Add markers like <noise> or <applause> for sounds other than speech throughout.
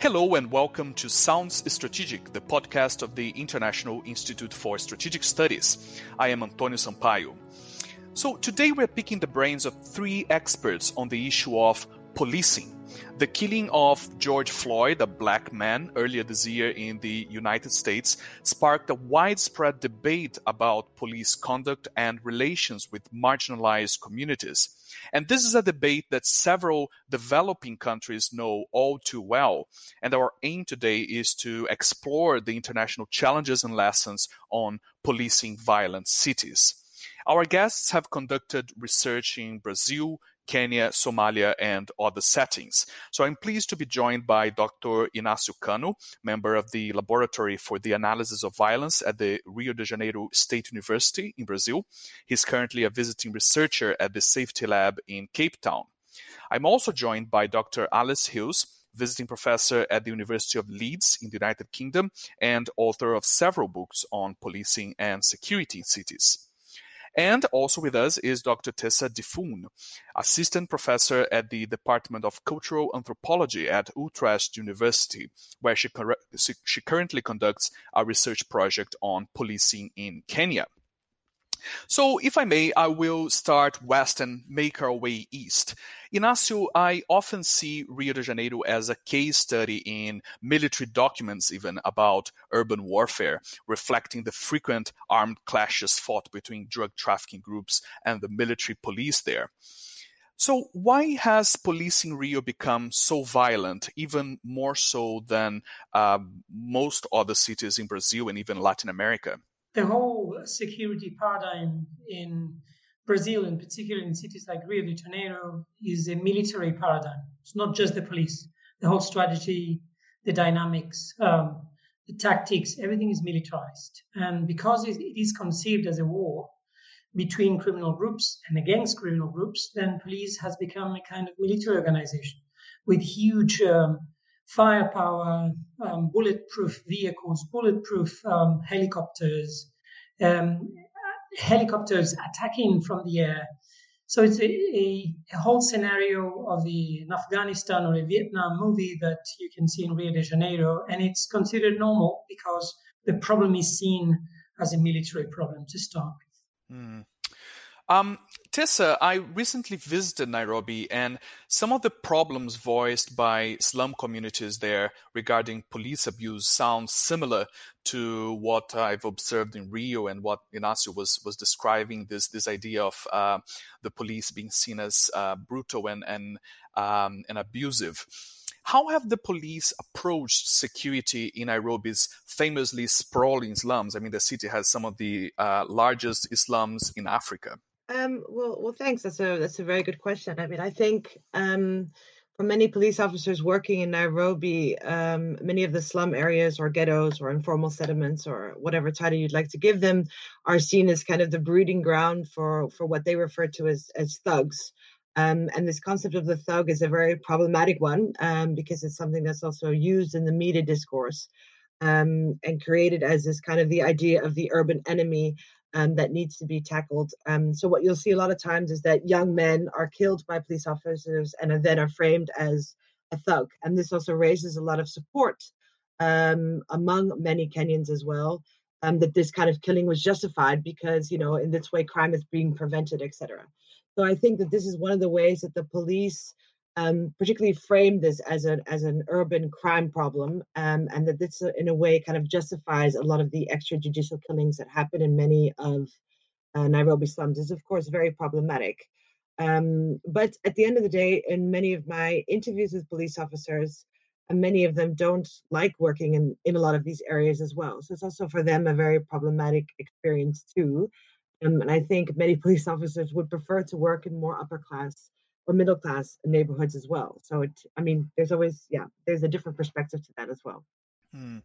Hello and welcome to Sounds Strategic, the podcast of the International Institute for Strategic Studies. I am Antonio Sampaio. So today we're picking the brains of three experts on the issue of policing. The killing of George Floyd, a black man, earlier this year in the United States sparked a widespread debate about police conduct and relations with marginalized communities. And this is a debate that several developing countries know all too well. And our aim today is to explore the international challenges and lessons on policing violent cities. Our guests have conducted research in Brazil, Kenya, Somalia, and other settings. So I'm pleased to be joined by Dr. Inácio Cano, member of the Laboratory for the Analysis of Violence at the Rio de Janeiro State University in Brazil. He's currently a visiting researcher at the Safety Lab in Cape Town. I'm also joined by Dr. Alice Hills, visiting professor at the University of Leeds in the United Kingdom and author of several books on policing and security in cities. And also with us is Dr. Tessa Diphoorn, assistant professor at the Department of Cultural Anthropology at Utrecht University, where she, she currently conducts a research project on policing in Kenya. So, if I may, I will start west and make our way east. Inácio, I often see Rio de Janeiro as a case study in military documents, even about urban warfare, reflecting the frequent armed clashes fought between drug trafficking groups and the military police there. So, why has policing Rio become so violent, even more so than uh, most other cities in Brazil and even Latin America? The whole security paradigm in Brazil, in particular in cities like Rio de Janeiro, is a military paradigm. It's not just the police. The whole strategy, the dynamics, um, the tactics, everything is militarized. And because it is conceived as a war between criminal groups and against criminal groups, then police has become a kind of military organization with huge um, firepower, um, bulletproof vehicles, bulletproof um, helicopters, um, helicopters attacking from the air. So it's a, a, a, whole scenario of the, an Afghanistan or a Vietnam movie that you can see in Rio de Janeiro, and it's considered normal because the problem is seen as a military problem to start with. Mm. Um, Tessa, I recently visited Nairobi, and some of the problems voiced by slum communities there regarding police abuse sound similar to what I've observed in Rio and what Inácio was was describing. This this idea of uh, the police being seen as uh, brutal and and um, and abusive. How have the police approached security in Nairobi's famously sprawling slums? I mean, the city has some of the uh, largest slums in Africa. Um, well, well, thanks. That's a that's a very good question. I mean, I think um, for many police officers working in Nairobi, um, many of the slum areas or ghettos or informal settlements or whatever title you'd like to give them are seen as kind of the breeding ground for for what they refer to as as thugs. Um, and this concept of the thug is a very problematic one um, because it's something that's also used in the media discourse um, and created as this kind of the idea of the urban enemy um, that needs to be tackled. Um, so what you'll see a lot of times is that young men are killed by police officers and then are framed as a thug, and this also raises a lot of support um, among many Kenyans as well. Um, that this kind of killing was justified because you know in this way crime is being prevented, etc. So I think that this is one of the ways that the police um, particularly frame this as an as an urban crime problem, um, and that this, uh, in a way, kind of justifies a lot of the extrajudicial killings that happen in many of uh, Nairobi slums. is of course very problematic. Um, but at the end of the day, in many of my interviews with police officers, and many of them don't like working in, in a lot of these areas as well. So it's also for them a very problematic experience too. Um, and I think many <laughs> police officers would prefer to work in more upper class middle class neighborhoods as well. So it, I mean, there's always, yeah, there's a different perspective to that as well. Hmm.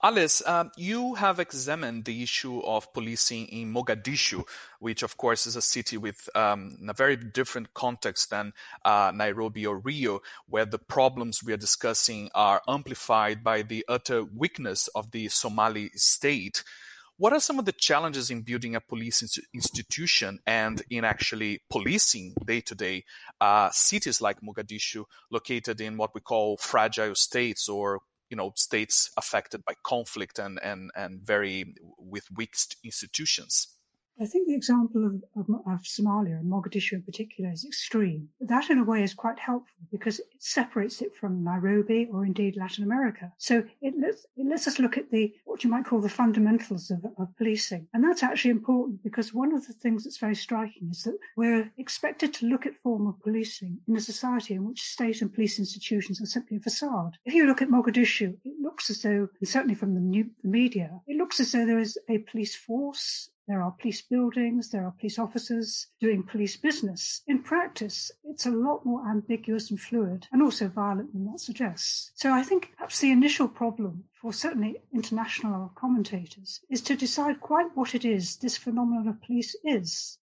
Alice, uh, you have examined the issue of policing in Mogadishu, which, of course, is a city with um, a very different context than uh, Nairobi or Rio, where the problems we are discussing are amplified by the utter weakness of the Somali state. What are some of the challenges in building a police institution and in actually policing day to day cities like Mogadishu, located in what we call fragile states or you know states affected by conflict and and and very with weak institutions? I think the example of, of, of, Somalia and Mogadishu in particular is extreme. That, in a way, is quite helpful because it separates it from Nairobi or indeed Latin America. So it lets, it lets us look at the what you might call the fundamentals of, of policing, and that's actually important because one of the things that's very striking is that we're expected to look at formal policing in a society in which state and police institutions are simply a facade. If you look at Mogadishu, it looks as though, and certainly from the, new, the media, it looks as though there is a police force there are police buildings, there are police officers doing police business. In practice, it's a lot more ambiguous and fluid and also violent than that suggests. So I think perhaps the initial problem for certainly international commentators is to decide quite what it is this phenomenon of police is.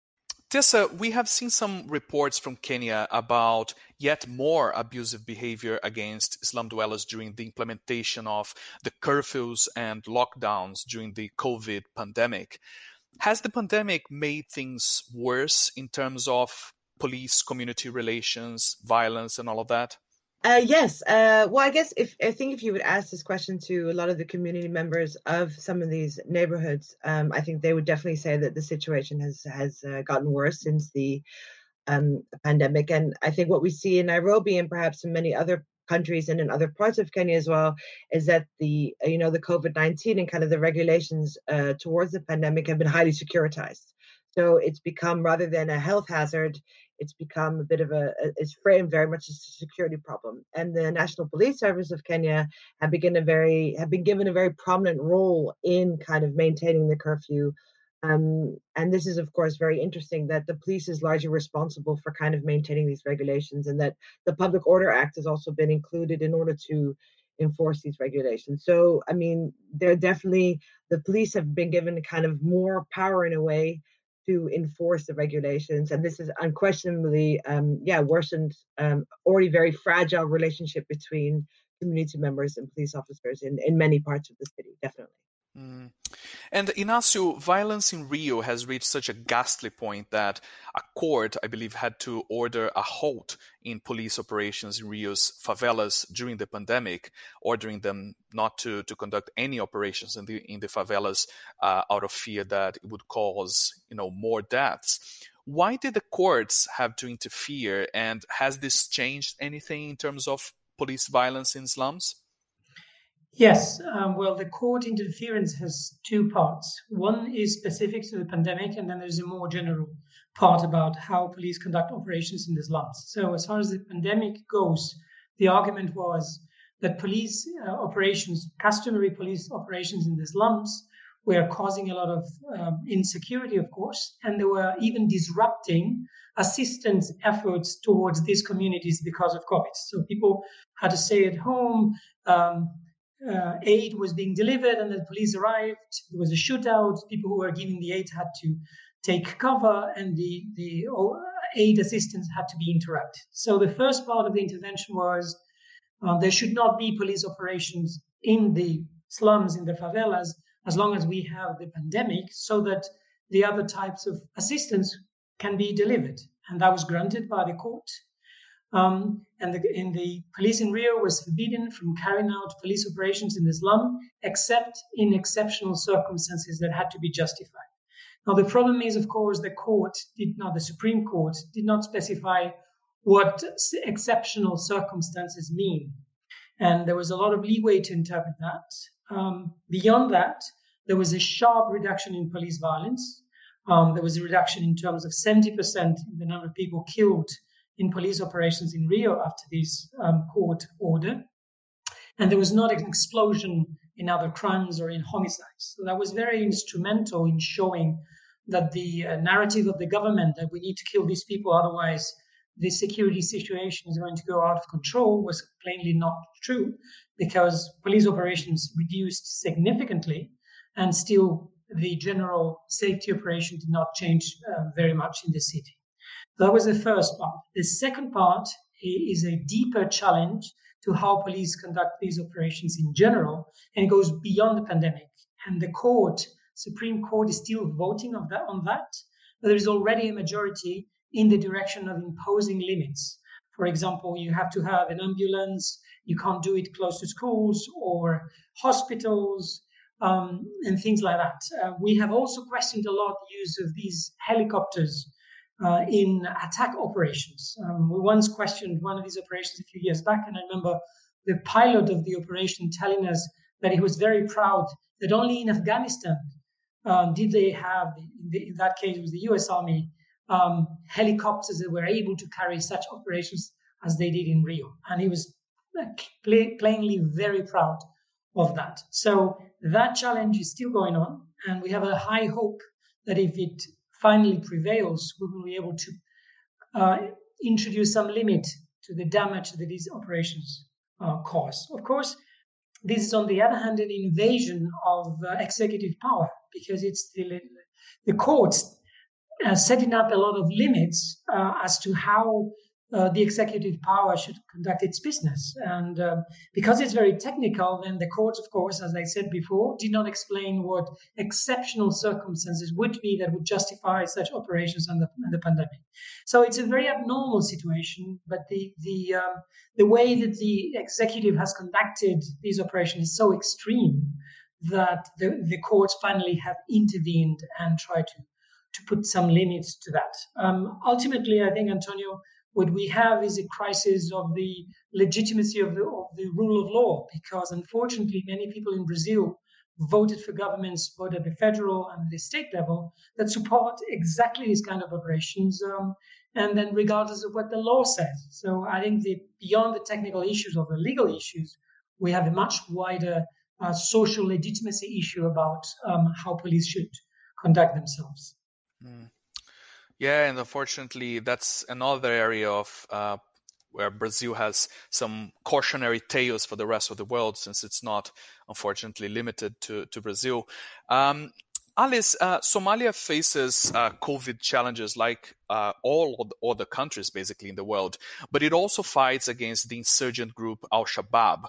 Tessa, we have seen some reports from Kenya about yet more abusive behavior against slum dwellers during the implementation of the curfews and lockdowns during the COVID pandemic. Has the pandemic made things worse in terms of police community relations, violence, and all of that? Uh, yes. Uh, well, I guess if I think if you would ask this question to a lot of the community members of some of these neighborhoods, um, I think they would definitely say that the situation has has uh, gotten worse since the um, pandemic. And I think what we see in Nairobi and perhaps in many other countries and in other parts of Kenya as well is that the uh, you know the COVID nineteen and kind of the regulations uh, towards the pandemic have been highly securitized. So it's become rather than a health hazard, it's become a bit of a it's framed very much as a security problem. And the National Police Service of Kenya have begun a very have been given a very prominent role in kind of maintaining the curfew um, and this is, of course, very interesting that the police is largely responsible for kind of maintaining these regulations, and that the Public Order Act has also been included in order to enforce these regulations. So, I mean, they're definitely the police have been given kind of more power in a way to enforce the regulations, and this is unquestionably, um, yeah, worsened um, already very fragile relationship between community members and police officers in in many parts of the city, definitely. Mm. And Inacio, violence in Rio has reached such a ghastly point that a court, I believe, had to order a halt in police operations in Rio's favelas during the pandemic, ordering them not to, to conduct any operations in the in the favelas uh, out of fear that it would cause you know more deaths. Why did the courts have to interfere, and has this changed anything in terms of police violence in slums? Yes, um, well, the court interference has two parts. One is specific to the pandemic, and then there's a more general part about how police conduct operations in the slums. So, as far as the pandemic goes, the argument was that police uh, operations, customary police operations in the slums, were causing a lot of um, insecurity, of course, and they were even disrupting assistance efforts towards these communities because of COVID. So people had to stay at home. Um, uh, aid was being delivered and the police arrived. There was a shootout. People who were giving the aid had to take cover and the, the aid assistance had to be interrupted. So the first part of the intervention was uh, there should not be police operations in the slums, in the favelas, as long as we have the pandemic, so that the other types of assistance can be delivered. And that was granted by the court. Um, and the, the police in Rio was forbidden from carrying out police operations in the slum, except in exceptional circumstances that had to be justified. Now, the problem is, of course, the court did not, the Supreme Court did not specify what exceptional circumstances mean. And there was a lot of leeway to interpret that. Um, beyond that, there was a sharp reduction in police violence. Um, there was a reduction in terms of 70% in the number of people killed in police operations in Rio after this um, court order. And there was not an explosion in other crimes or in homicides. So that was very instrumental in showing that the uh, narrative of the government that we need to kill these people, otherwise the security situation is going to go out of control was plainly not true because police operations reduced significantly and still the general safety operation did not change uh, very much in the city. That was the first part. The second part is a deeper challenge to how police conduct these operations in general, and goes beyond the pandemic. And the court Supreme Court is still voting on that, on that, but there is already a majority in the direction of imposing limits. For example, you have to have an ambulance, you can't do it close to schools or hospitals, um, and things like that. Uh, we have also questioned a lot the use of these helicopters uh, in attack operations. Um, we once questioned one of these operations a few years back, and I remember the pilot of the operation telling us that he was very proud that only in Afghanistan um, did they have, in, that case, it was the US Army, um, helicopters that were able to carry such operations as they did in Rio. And he was uh, plainly very proud of that. So that challenge is still going on, and we have a high hope that if it finally prevails, we will be able to uh, introduce some limit to the damage that these operations uh, cause. Of course, this is on the other hand an invasion of uh, executive power because it's the, the courts uh, setting up a lot of limits uh, as to how uh, the executive power should conduct its business. And uh, because it's very technical, then the courts, of course, as I said before, did not explain what exceptional circumstances would be that would justify such operations under, the, the pandemic. So it's a very abnormal situation, but the the um, the way that the executive has conducted these operations is so extreme that the, the courts finally have intervened and tried to to put some limits to that. Um, ultimately, I think Antonio what we have is a crisis of the legitimacy of the, of the rule of law, because unfortunately, many people in Brazil voted for governments, both at the federal and the state level, that support exactly these kind of operations, um, and then regardless of what the law says. So I think that beyond the technical issues or the legal issues, we have a much wider uh, social legitimacy issue about um, how police should conduct themselves. Mm. Yeah, and unfortunately, that's another area of uh, where Brazil has some cautionary tales for the rest of the world, since it's not, unfortunately, limited to to Brazil. Um, Alice, uh, Somalia faces uh, COVID challenges like uh, all other countries, basically, in the world, but it also fights against the insurgent group Al Shabaab.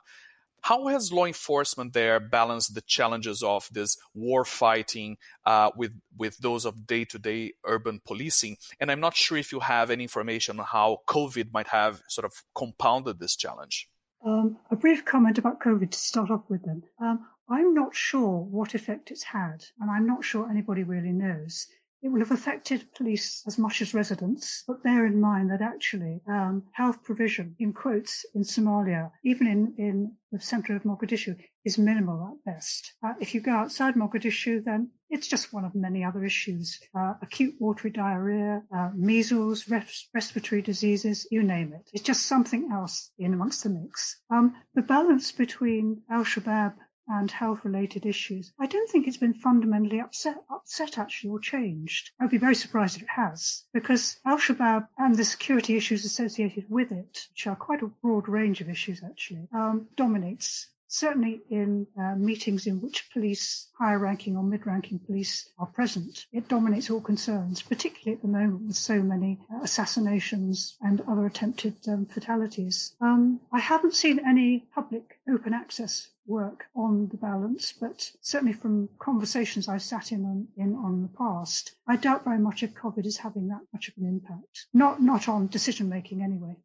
How has law enforcement there balanced the challenges of this war fighting uh, with with those of day to day urban policing? And I'm not sure if you have any information on how COVID might have sort of compounded this challenge. Um, a brief comment about COVID to start off with. Then um, I'm not sure what effect it's had, and I'm not sure anybody really knows. It will have affected police as much as residents, but bear in mind that actually um, health provision, in quotes, in Somalia, even in, in the centre of Mogadishu, is minimal at best. Uh, if you go outside Mogadishu, then it's just one of many other issues. Uh, acute watery diarrhea, uh, measles, res- respiratory diseases, you name it. It's just something else in amongst the mix. Um, the balance between Al-Shabaab and health related issues. I don't think it's been fundamentally upset, upset actually or changed. I'd be very surprised if it has because Al Shabaab and the security issues associated with it, which are quite a broad range of issues actually, um, dominates certainly in uh, meetings in which police, higher ranking or mid ranking police are present, it dominates all concerns, particularly at the moment with so many uh, assassinations and other attempted um, fatalities. Um, I haven't seen any public open access work on the balance, but certainly from conversations I've sat in on, in on the past, I doubt very much if COVID is having that much of an impact. Not not on decision making anyway.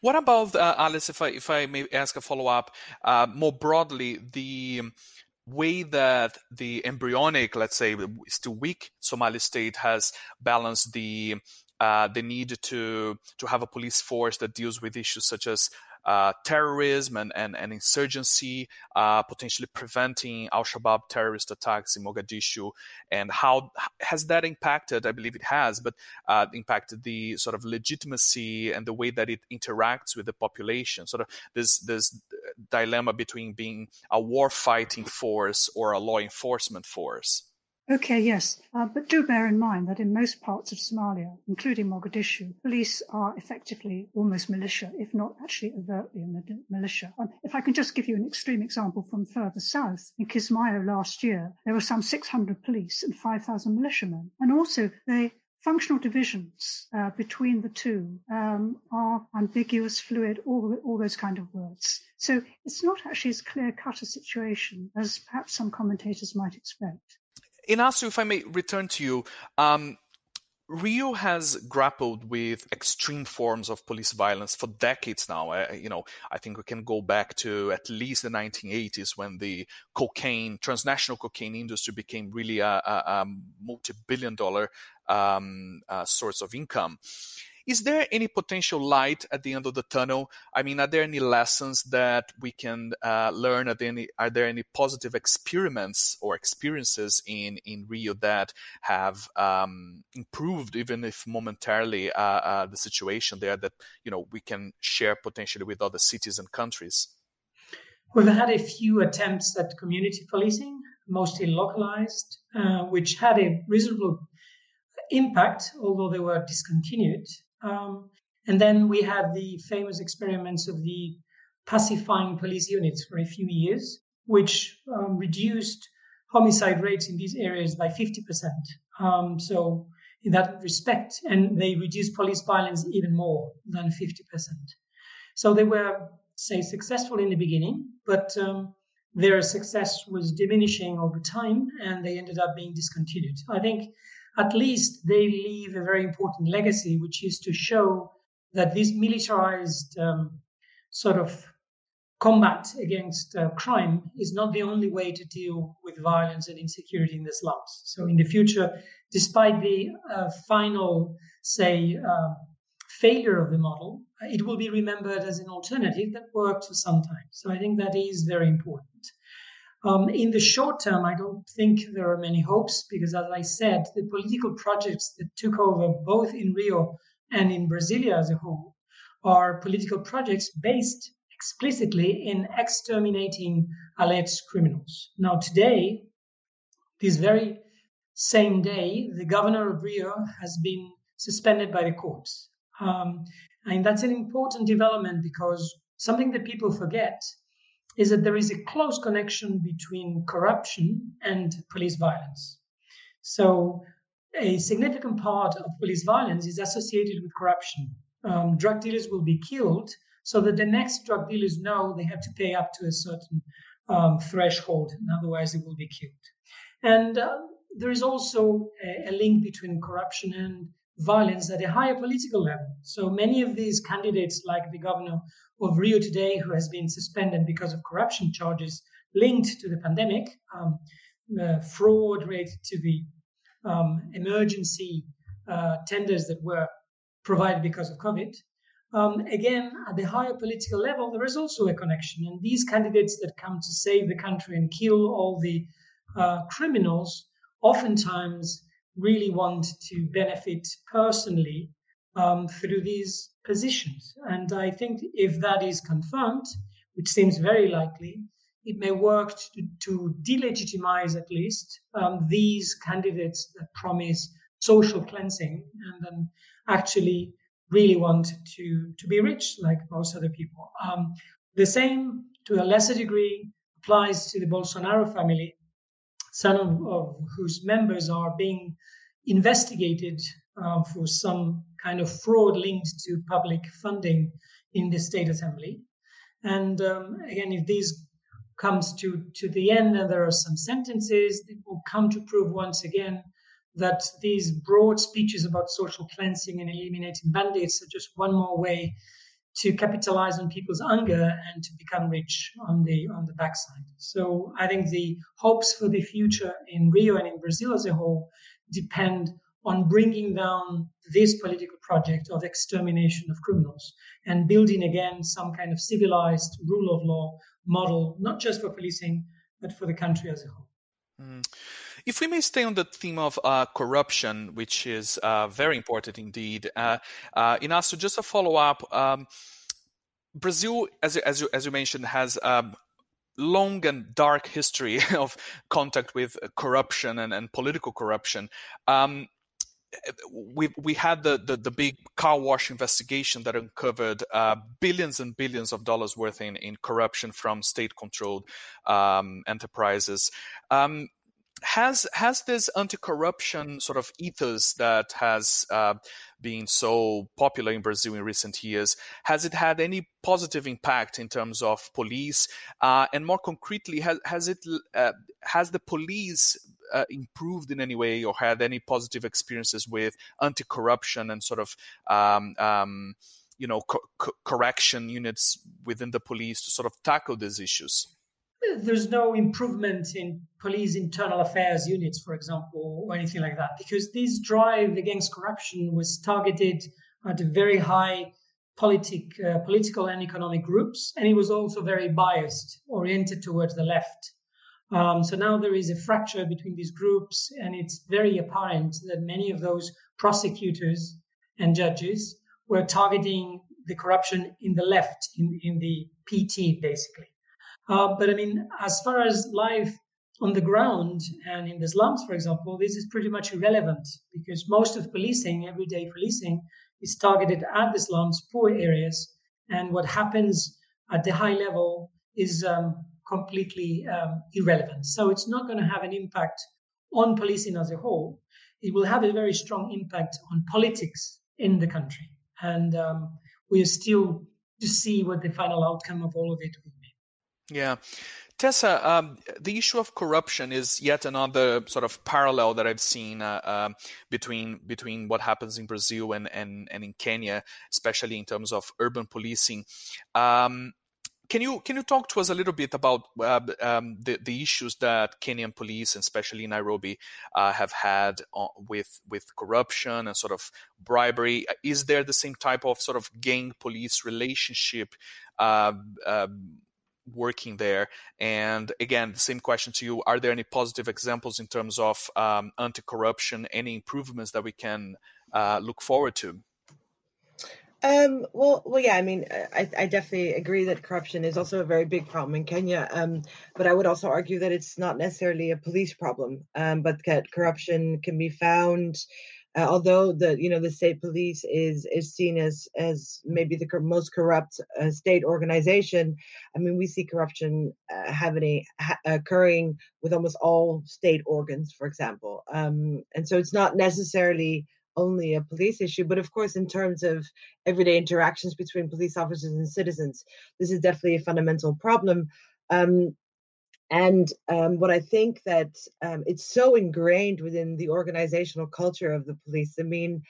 What about uh, Alice? If I if I may ask a follow up, uh, more broadly, the way that the embryonic, let's say, still weak Somali state has balanced the uh, the need to to have a police force that deals with issues such as uh, terrorism and, and, and insurgency, uh, potentially preventing Al Shabaab terrorist attacks in Mogadishu, and how has that impacted? I believe it has, but uh, impacted the sort of legitimacy and the way that it interacts with the population. Sort of this this dilemma between being a war fighting force or a law enforcement force. Okay, yes. Uh, but do bear in mind that in most parts of Somalia, including Mogadishu, police are effectively almost militia, if not actually overtly militia. Um, if I can just give you an extreme example from further south, in Kismayo last year, there were some 600 police and 5,000 militiamen. And also, the functional divisions uh, between the two um, are ambiguous, fluid, all, all those kind of words. So it's not actually as clear cut a situation as perhaps some commentators might expect. Inacio, if I may return to you, um, Rio has grappled with extreme forms of police violence for decades now. You know, I think we can go back to at least the 1980s when the cocaine, transnational cocaine industry became really a, a, a multi-billion dollar um, uh, source of income. Is there any potential light at the end of the tunnel? I mean, are there any lessons that we can uh, learn? Are there, any, are there any positive experiments or experiences in, in Rio that have um, improved, even if momentarily, uh, uh, the situation there that you know we can share potentially with other cities and countries? We've had a few attempts at community policing, mostly localized, uh, which had a reasonable impact, although they were discontinued. Um, and then we had the famous experiments of the pacifying police units for a few years, which um, reduced homicide rates in these areas by 50%. Um, so, in that respect, and they reduced police violence even more than 50%. So, they were, say, successful in the beginning, but um, their success was diminishing over time and they ended up being discontinued. I think at least they leave a very important legacy, which is to show that this militarized um, sort of combat against uh, crime is not the only way to deal with violence and insecurity in the slums. So, in the future, despite the uh, final, say, uh, failure of the model, it will be remembered as an alternative that worked for some time. So, I think that is very important. Um, in the short term, I don't think there are many hopes because, as I said, the political projects that took over both in Rio and in Brasilia as a whole are political projects based explicitly in exterminating alleged criminals. Now, today, this very same day, the governor of Rio has been suspended by the courts. Um, and that's an important development because something that people forget is that there is a close connection between corruption and police violence. So, a significant part of police violence is associated with corruption. Um, drug dealers will be killed so that the next drug dealers know they have to pay up to a certain um, threshold, and otherwise they will be killed. And uh, there is also a, a link between corruption and violence at a higher political level. So many of these candidates, like the governor of Rio today, who has been suspended because of corruption charges linked to the pandemic, um, uh, fraud related to the um, emergency uh, tenders that were provided because of COVID. Um, again, at the higher political level, there is also a connection. And these candidates that come to save the country and kill all the uh, criminals oftentimes really want to benefit personally um, through these positions. And I think if that is confirmed, which seems very likely, it may work to, to delegitimize at least um, these candidates that promise social cleansing and then actually really want to, to be rich like most other people. Um, the same, to a lesser degree, applies to the Bolsonaro family, some of, of whose members are being investigated um, for some kind of fraud linked to public funding in the state assembly. And um, again, if this comes to, to the end and there are some sentences, it will come to prove once again that these broad speeches about social cleansing and eliminating bandits are just one more way to capitalize on people's anger and to become rich on the on the backside. So I think the hopes for the future in Rio and in Brazil as a whole depend on bringing down this political project of extermination of criminals and building again some kind of civilized rule of law model, not just for policing, but for the country as a whole. Mm. If we may stay on the theme of uh, corruption, which is uh, very important indeed, uh, uh, Inacio, just a follow up. Um, Brazil, as, as, you, as you mentioned, has um, long and dark history <laughs> of contact with corruption and, and political corruption. Um, we we had the, the, the big car wash investigation that uncovered uh, billions and billions of dollars worth in, in corruption from state controlled um, enterprises. Um, has has this anti-corruption sort of ethos that has uh, been so popular in Brazil in recent years has it had any positive impact in terms of police uh, and more concretely has has it uh, has the police uh, improved in any way or had any positive experiences with anti-corruption and sort of um, um, you know co- co- correction units within the police to sort of tackle these issues? There's no improvement in police internal affairs units, for example, or anything like that, because this drive against corruption was targeted at very high politic, uh, political and economic groups, and it was also very biased, oriented towards the left. Um, so now there is a fracture between these groups, and it's very apparent that many of those prosecutors and judges were targeting the corruption in the left, in, in the PT, basically. Uh, but I mean, as far as life on the ground and in the slums, for example, this is pretty much irrelevant because most of policing, everyday policing, is targeted at the slums, poor areas, and what happens at the high level is um, completely um, irrelevant. So it's not going to have an impact on policing as a whole. It will have a very strong impact on politics in the country, and um, we are still to see what the final outcome of all of it will be. Yeah. Tessa, um, the issue of corruption is yet another sort of parallel that I've seen uh, uh, between between what happens in Brazil and, and, and in Kenya, especially in terms of urban policing. Um, can you can you talk to us a little bit about uh, um, the the issues that Kenyan police, especially Nairobi, uh, have had with with corruption and sort of bribery? Is there the same type of sort of gang police relationship? Uh, um, working there? And again, the same question to you: Are there any positive examples in terms of um, anti-corruption? Any improvements that we can uh, look forward to? Um, well, well, yeah. I mean, I, I definitely agree that corruption is also a very big problem in Kenya. Um, but I would also argue that it's not necessarily a police problem. Um, but that corruption can be found uh, although the you know the state police is is seen as as maybe the most corrupt uh, state organization i mean we see corruption uh, happening ha- occurring with almost all state organs for example. Um, and so it's not necessarily only a police issue but of course in terms of everyday interactions between police officers and citizens this is definitely a fundamental problem. Um, and um, what I think that um, it's so ingrained within the organizational culture of the police. I mean,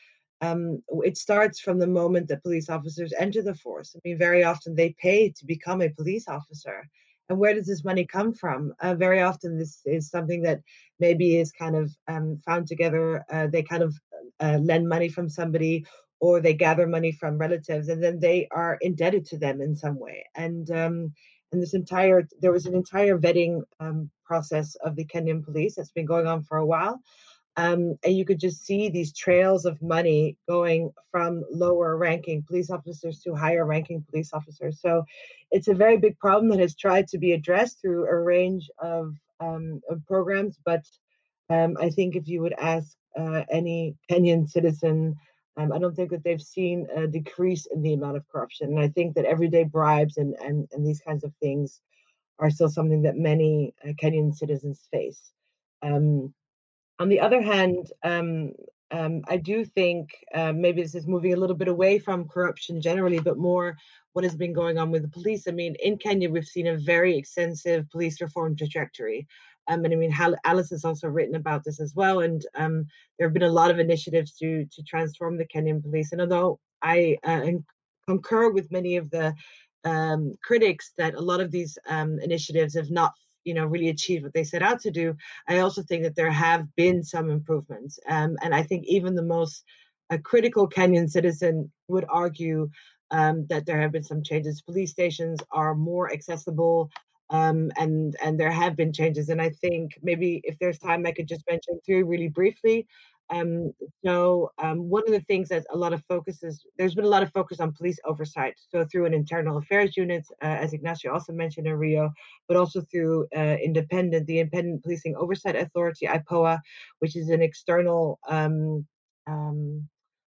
um, it starts from the moment that police officers enter the force. I mean, very often they pay to become a police officer. And where does this money come from? Uh, very often, this is something that maybe is kind of um, found together. Uh, they kind of uh, lend money from somebody or they gather money from relatives and then they are indebted to them in some way. And um, and this entire there was an entire vetting um, process of the Kenyan police that's been going on for a while. Um, and you could just see these trails of money going from lower ranking police officers to higher ranking police officers. So it's a very big problem that has tried to be addressed through a range of, um, of programs. But um, I think if you would ask uh, any Kenyan citizen um, I don't think that they've seen a decrease in the amount of corruption. And I think that everyday bribes and, and, and these kinds of things are still something that many uh, Kenyan citizens face. Um, on the other hand, um, um, I do think uh, maybe this is moving a little bit away from corruption generally, but more what has been going on with the police. I mean, in Kenya, we've seen a very extensive police reform trajectory. Um, and I mean, Alice has also written about this as well. And um, there have been a lot of initiatives to to transform the Kenyan police. And although I uh, concur with many of the um, critics that a lot of these um, initiatives have not, you know, really achieved what they set out to do, I also think that there have been some improvements. Um, and I think even the most uh, critical Kenyan citizen would argue um, that there have been some changes. Police stations are more accessible um, and and there have been changes. And I think maybe if there's time, I could just mention three really briefly. Um, so um, one of the things that a lot of focus is there's been a lot of focus on police oversight. So through an internal affairs unit, uh, as Ignacio also mentioned in Rio, but also through uh, independent the Independent Policing Oversight Authority (IPOA), which is an external um, um,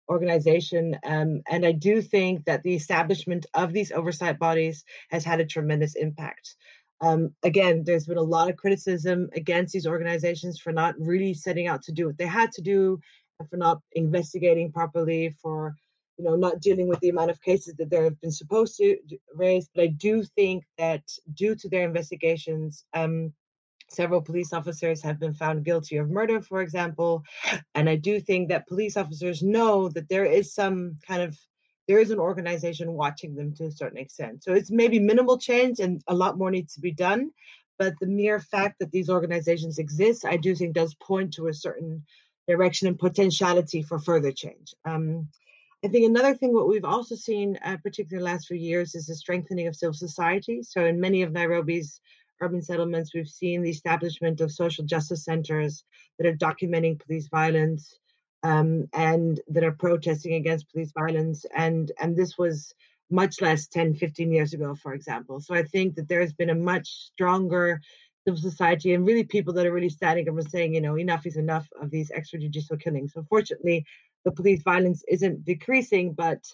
organization. Um, and I do think that the establishment of these oversight bodies has had a tremendous impact. Um, again, there's been a lot of criticism against these organizations for not really setting out to do what they had to do, and for not investigating properly, for you know not dealing with the amount of cases that they have been supposed to raise. But I do think that due to their investigations, um, Several police officers have been found guilty of murder, for example. And I do think that police officers know that there is some kind of there is an organization watching them to a certain extent. So it's maybe minimal change and a lot more needs to be done. But the mere fact that these organizations exist, I do think does point to a certain direction and potentiality for further change. Um, I think another thing, what we've also seen, uh, particularly the last few years, is the strengthening of civil society. So, in many of Nairobi's urban settlements, we've seen the establishment of social justice centers that are documenting police violence um, and that are protesting against police violence. And, and this was much less 10, 15 years ago, for example. So, I think that there has been a much stronger civil society and really people that are really standing up and saying, you know, enough is enough of these extrajudicial killings. Unfortunately, the police violence isn't decreasing, but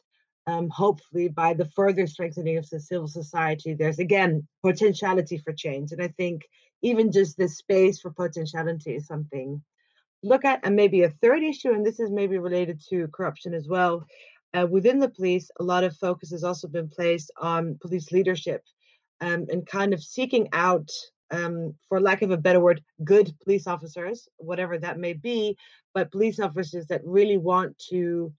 um, hopefully by the further strengthening of the civil society, there's again potentiality for change. And I think even just this space for potentiality is something look at. And maybe a third issue, and this is maybe related to corruption as well. Uh, within the police, a lot of focus has also been placed on police leadership um, and kind of seeking out um, for lack of a better word, good police officers, whatever that may be, but police officers that really want to,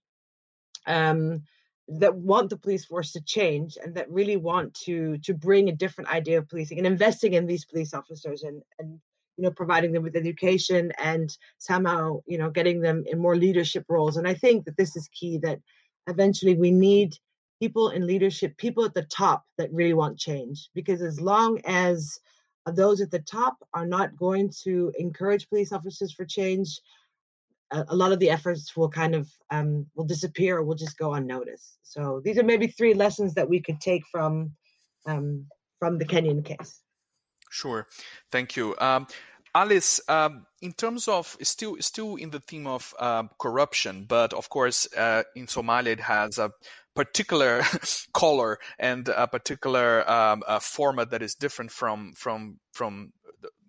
um, that want the police force to change and that really want to to bring a different idea of policing and investing in these police officers and and you know providing them with education and somehow you know getting them in more leadership roles. And I think that this is key. That eventually we need people in leadership, people at the top that really want change, because as long as those at the top are not going to encourage police officers for change, a, lot of the efforts will kind of um, will disappear or will just go unnoticed. So these are maybe three lessons that we could take from um, from the Kenyan case. Sure, thank you. Um, Alice, um, in terms of still still in the theme of um, corruption, but of course uh, in Somalia it has a particular <laughs> color and a particular um, a format that is different from from from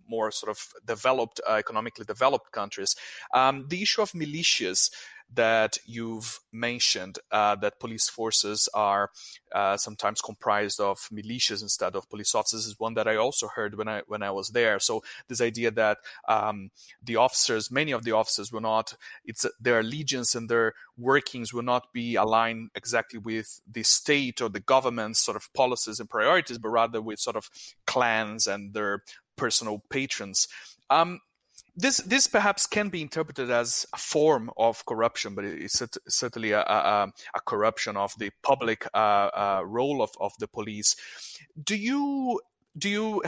more sort of developed, uh, economically developed countries. Um, the issue of militias that you've mentioned uh, that police forces are uh, sometimes comprised of militias instead of police officers is one that I also heard when I when I was there. So this idea that um, the officers, many of the officers, will not it's their allegiance and their workings will not be aligned exactly with the state or the government's sort of policies and priorities, but rather with sort of clans and their personal patrons. Um, this this perhaps can be interpreted as a form of corruption, but it's certainly a, a, a corruption of the public uh, uh, role of, of the police. Do you do you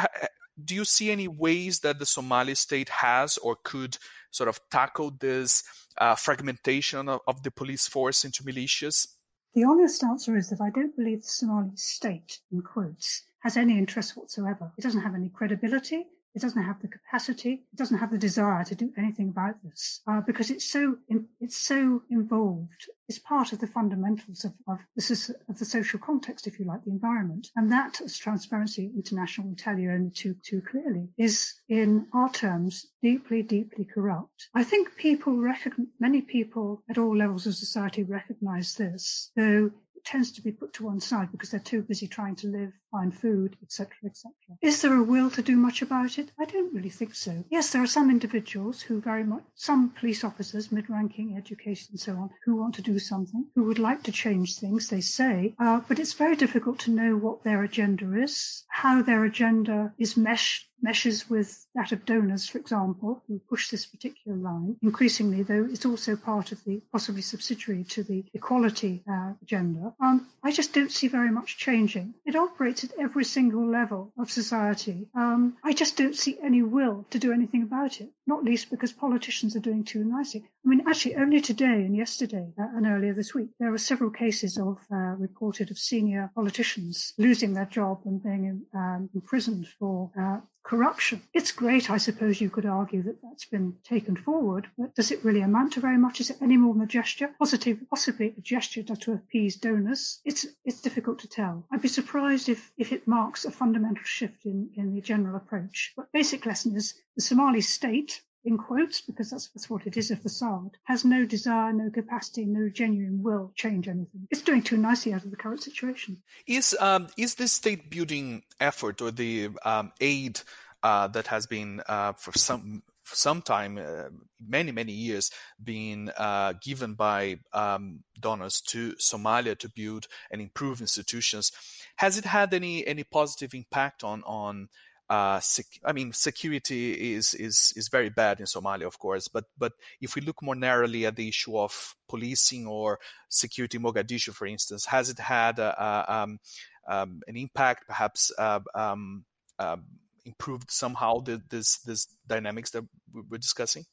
do you see any ways that the Somali state has or could sort of tackle this uh, fragmentation of, of the police force into militias? The honest answer is that I don't believe the Somali state, in quotes, has any interest whatsoever. It doesn't have any credibility. It doesn't have the capacity. It doesn't have the desire to do anything about this uh, because it's so in, it's so involved. It's part of the fundamentals of, of, the, of the social context, if you like, the environment. And that, as Transparency International will tell you only too, too clearly, is in our terms deeply, deeply corrupt. I think people recognize, many people at all levels of society recognize this, though tends to be put to one side because they're too busy trying to live, find food, etc., etc. Is there a will to do much about it? I don't really think so. Yes, there are some individuals who very much, some police officers, mid-ranking, education, and so on, who want to do something, who would like to change things. They say, uh, but it's very difficult to know what their agenda is, how their agenda is meshed meshes with that of donors, for example, who push this particular line. Increasingly, though, it's also part of the possibly subsidiary to the equality uh, agenda. Um, I just don't see very much changing. It operates at every single level of society. Um, I just don't see any will to do anything about it, not least because politicians are doing too nicely. I mean, actually, only today and yesterday uh, and earlier this week, there were several cases of uh, reported of senior politicians losing their job and being in, um, imprisoned for uh, corruption. It's great, I suppose you could argue that that's been taken forward, but does it really amount to very much? Is it any more than a gesture? Positive, possibly a gesture to appease donors. It's it's difficult to tell. I'd be surprised if if it marks a fundamental shift in in the general approach. But basic lesson is the Somali state in quotes, because that's, that's what it is, a facade, has no desire, no capacity, no genuine will change anything. It's doing too nicely out of the current situation. Is um, is this state building effort or the um, aid uh, that has been uh, for some for some time, uh, many many years, been uh, given by um, donors to Somalia to build and improve institutions. Has it had any any positive impact on on uh, sec- I mean, security is is is very bad in Somalia, of course. But but if we look more narrowly at the issue of policing or security in Mogadishu, for instance, has it had a, a, um, um, an impact, perhaps uh, um, uh, improved somehow the, this this dynamics that we're discussing?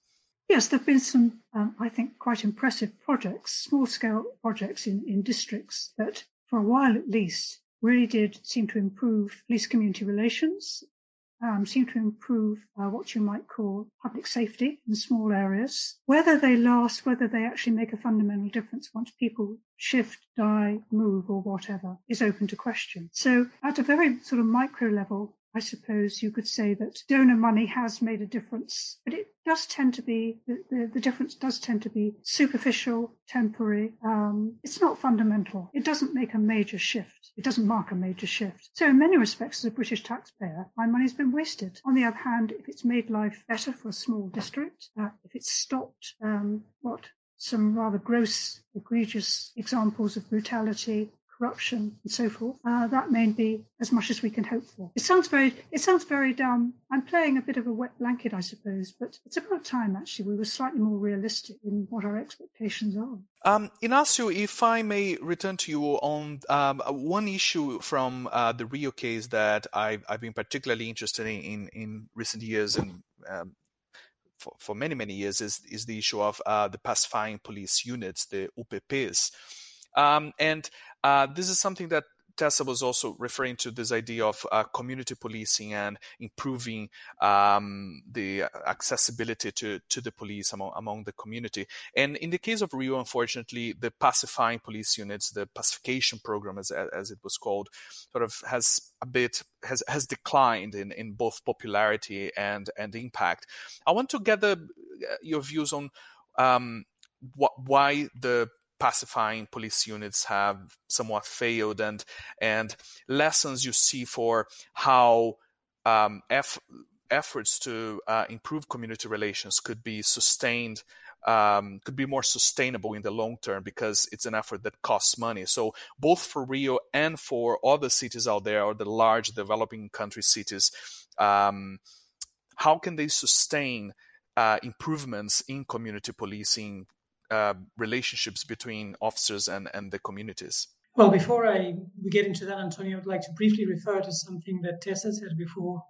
Yes, there have been some, um, I think, quite impressive projects, small scale projects in, in districts that, for a while at least, really did seem to improve police community relations um, seem to improve uh, what you might call public safety in small areas. Whether they last, whether they actually make a fundamental difference once people shift, die, move, or whatever is open to question. So, at a very sort of micro level, I suppose you could say that donor money has made a difference, but it does tend to be the, the, the difference does tend to be superficial, temporary. Um, it's not fundamental. It doesn't make a major shift. It doesn't mark a major shift. So, in many respects, as a British taxpayer, my money's been wasted. On the other hand, if it's made life better for a small district, uh, if it's stopped um, what some rather gross, egregious examples of brutality corruption and so forth. Uh, that may be as much as we can hope for. It sounds very, it sounds very dumb. I'm playing a bit of a wet blanket, I suppose, but it's about time actually we were slightly more realistic in what our expectations are. Um, Ignacio, if I may return to you on um, one issue from uh, the Rio case that I've, I've, been particularly interested in in, in recent years and um, for, for, many many years is is the issue of uh, the pacifying police units, the UPPs. Um, and uh, this is something that Tessa was also referring to this idea of uh, community policing and improving um, the accessibility to, to the police among, among the community. And in the case of Rio, unfortunately, the pacifying police units, the pacification program, as, as it was called, sort of has a bit has has declined in, in both popularity and and impact. I want to gather uh, your views on um, why the pacifying police units have somewhat failed and and lessons you see for how um, eff- efforts to uh, improve community relations could be sustained um, could be more sustainable in the long term because it's an effort that costs money. So both for Rio and for other cities out there or the large developing country cities, um, how can they sustain uh, improvements in community policing uh, relationships between officers and, and the communities? Well, before I we get into that, Antonio, I would like to briefly refer to something that Tessa said before.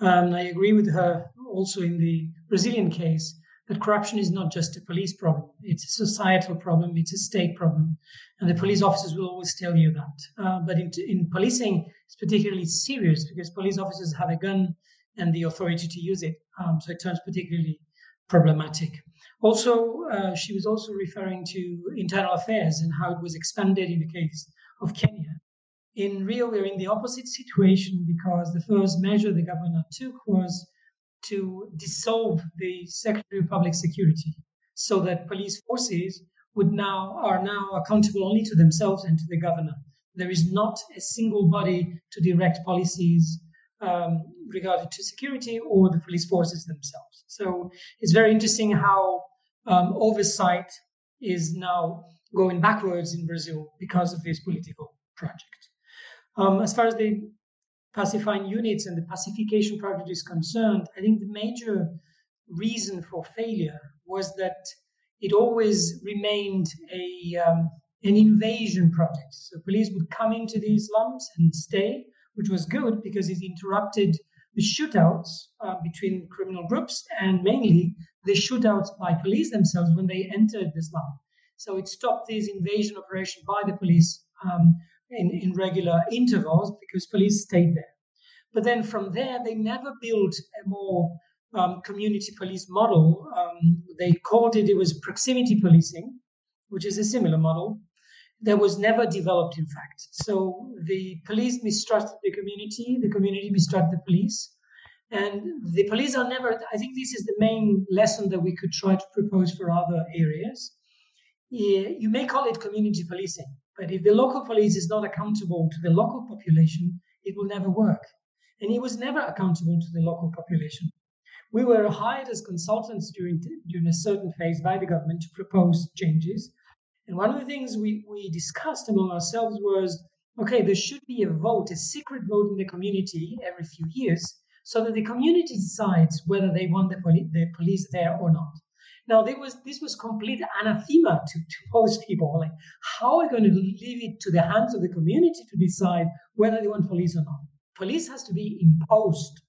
Um, I agree with her also in the Brazilian case that corruption is not just a police problem, it's a societal problem, it's a state problem. And the police officers will always tell you that. Uh, but in, in policing, it's particularly serious because police officers have a gun and the authority to use it. Um, so it turns particularly problematic. Also, uh, she was also referring to internal affairs and how it was expanded in the case of Kenya. In Rio, we're in the opposite situation because the first measure the governor took was to dissolve the Secretary of Public Security so that police forces would now are now accountable only to themselves and to the governor. There is not a single body to direct policies um, regarding to security or the police forces themselves. So it's very interesting how um, oversight is now going backwards in Brazil because of this political project. Um, as far as the pacifying units and the pacification project is concerned, I think the major reason for failure was that it always remained a um, an invasion project. So police would come into these slums and stay, which was good because it interrupted the shootouts uh, between criminal groups and mainly the shootouts by police themselves when they entered the slum. So it stopped these invasion operations by the police um, in, in regular intervals because police stayed there. But then from there, they never built a more um, community police model. Um, they called it, it was proximity policing, which is a similar model that was never developed, in fact. So the police mistrusted the community, the community mistrusted the police. And hmm. the police are never, I think this is the main lesson that we could try to propose for other areas. You may call it community policing, but if the local police is not accountable to the local population, it will never work. and he was never accountable to the local population. We were hired as consultants during, during a certain phase by the government to propose changes. And one of the things we, we discussed among ourselves was okay, there should be a vote, a secret vote in the community every few years, so that the community decides whether they want the, poli- the police there or not. Now, there was this was complete anathema to, to most people. Like, how are we going to leave it to the hands of the community to decide whether they want police or not? Police has to be imposed.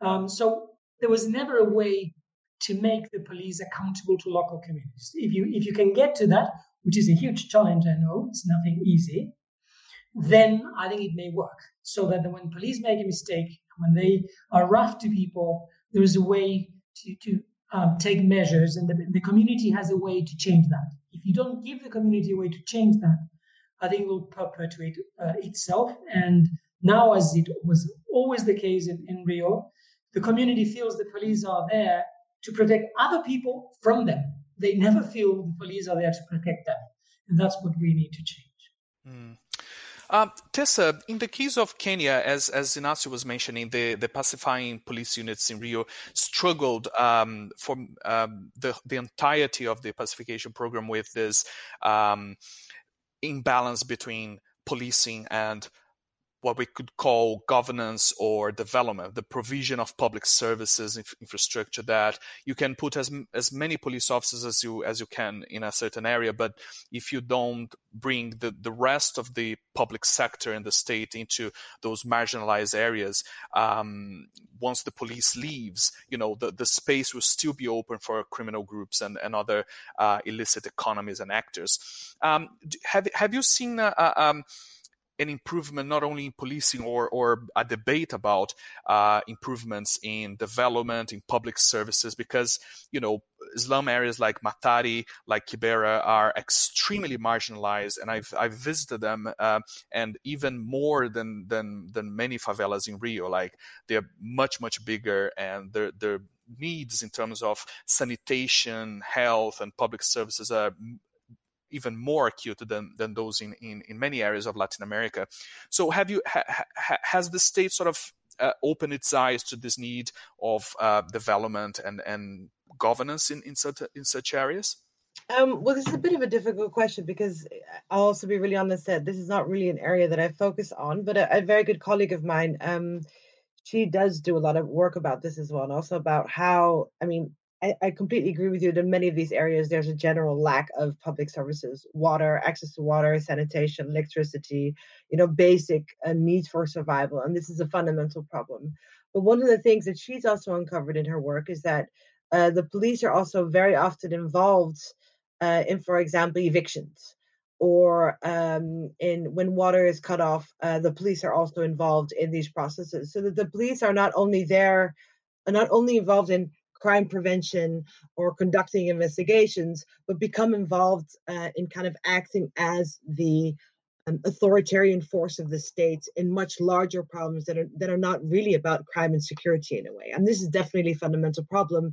Um, so there was never a way to make the police accountable to local communities. If you if you can get to that, which is a huge challenge, I know it's nothing easy, then I think it may work. So that when police make a mistake, when they are rough to people, there is a way to, to um, take measures, and the, the, community has a way to change that. If you don't give the community a way to change that, I think it will perpetuate uh, itself. And now, as it was always the case in, in Rio, the community feels the police are there to protect other people from them. They never feel the police are there to protect them. And that's what we need to change. Mm. Uh, Tessa, in the case of Kenya, as as Ignacio was mentioning, the, the pacifying police units in Rio struggled um, for um, the the entirety of the pacification program with this um, imbalance between policing and what we could call governance or development, the provision of public services inf- infrastructure that you can put as as many police officers as you as you can in a certain area, but if you don't bring the, the rest of the public sector and the state into those marginalized areas, um, once the police leaves, you know the, the space will still be open for criminal groups and, and other uh, illicit economies and actors. Um, have have you seen a, um, an improvement not only in policing or, or a debate about uh, improvements in development in public services because you know slum areas like Mathare like Kibera are extremely marginalized and I've, I've visited them uh, and even more than, than than many favelas in Rio. Like they're much much bigger and their their needs in terms of sanitation health and public services are even more acute than, than those in, in, in many areas of Latin America. So have you ha, ha, has the state sort of uh, opened its eyes to this need of uh, development and, and governance in, in such in such areas? Um, well, this is a bit of a difficult question because I'll also be really honest that this is not really an area that I focus on, but a, a very good colleague of mine, um, she does do a lot of work about this as well, and also about how, I mean, I, I completely agree with you that in many of these areas there's a general lack of public services, water, access to water, sanitation, electricity, you know, basic uh, needs for survival. And this is a fundamental problem. But one of the things that she's also uncovered in her work is that uh, the police are also very often involved uh, in, for example, evictions or um, in when water is cut off, uh, the police are also involved in these processes. So that the police are not only there, not only involved in crime prevention or conducting investigations, but become involved uh, in kind of acting as the um, authoritarian force of the state in much larger problems that are that are not really about crime and security in a way. And this is definitely a fundamental problem.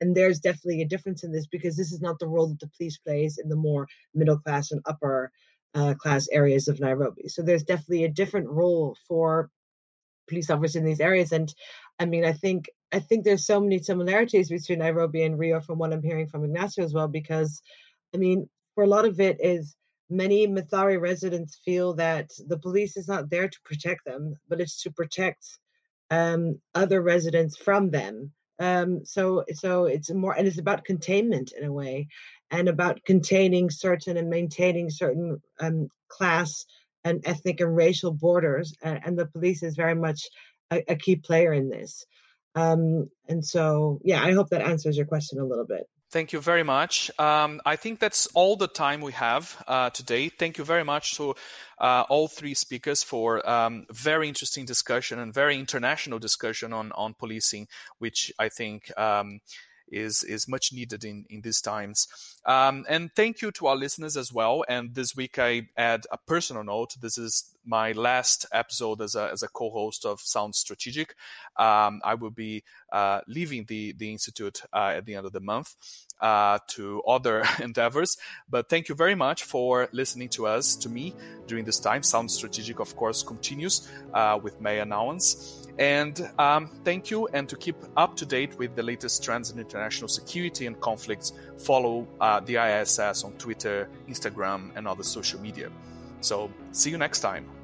And there's definitely a difference in this because this is not the role that the police plays in the more middle class and upper uh, class areas of Nairobi. So there's definitely a different role for police officers in these areas. And I mean, I think I think there's so many similarities between Nairobi and Rio from what I'm hearing from Ignacio as well, because I mean, for a lot of it is many Mathare residents feel that the police is not there to protect them, but it's to protect um, other residents from them. Um, so, so it's more, and it's about containment in a way, and about containing certain and maintaining certain um, class and ethnic and racial borders. And, the police is very much a, a key player in this. Um, and so, yeah, I hope that answers your question a little bit. Thank you very much. Um, I think that's all the time we have uh, today. Thank you very much to uh, all three speakers for um, very interesting discussion and very international discussion on on policing, which I think um, is is much needed in in these times. Um, and thank you to our listeners as well. And this week I add a personal note. This is my last episode as a, as a co-host of Sound Strategic. Um, I will be uh, leaving the the institute uh, at the end of the month uh, to other <laughs> endeavors. But thank you very much for listening to us, to me, during this time. Sound Strategic, of course, continues uh, with May Announcements. And um, thank you. And to keep up to date with the latest trends in international security and conflicts, follow uh, the ISS on Twitter, Instagram, and other social media. So, see you next time.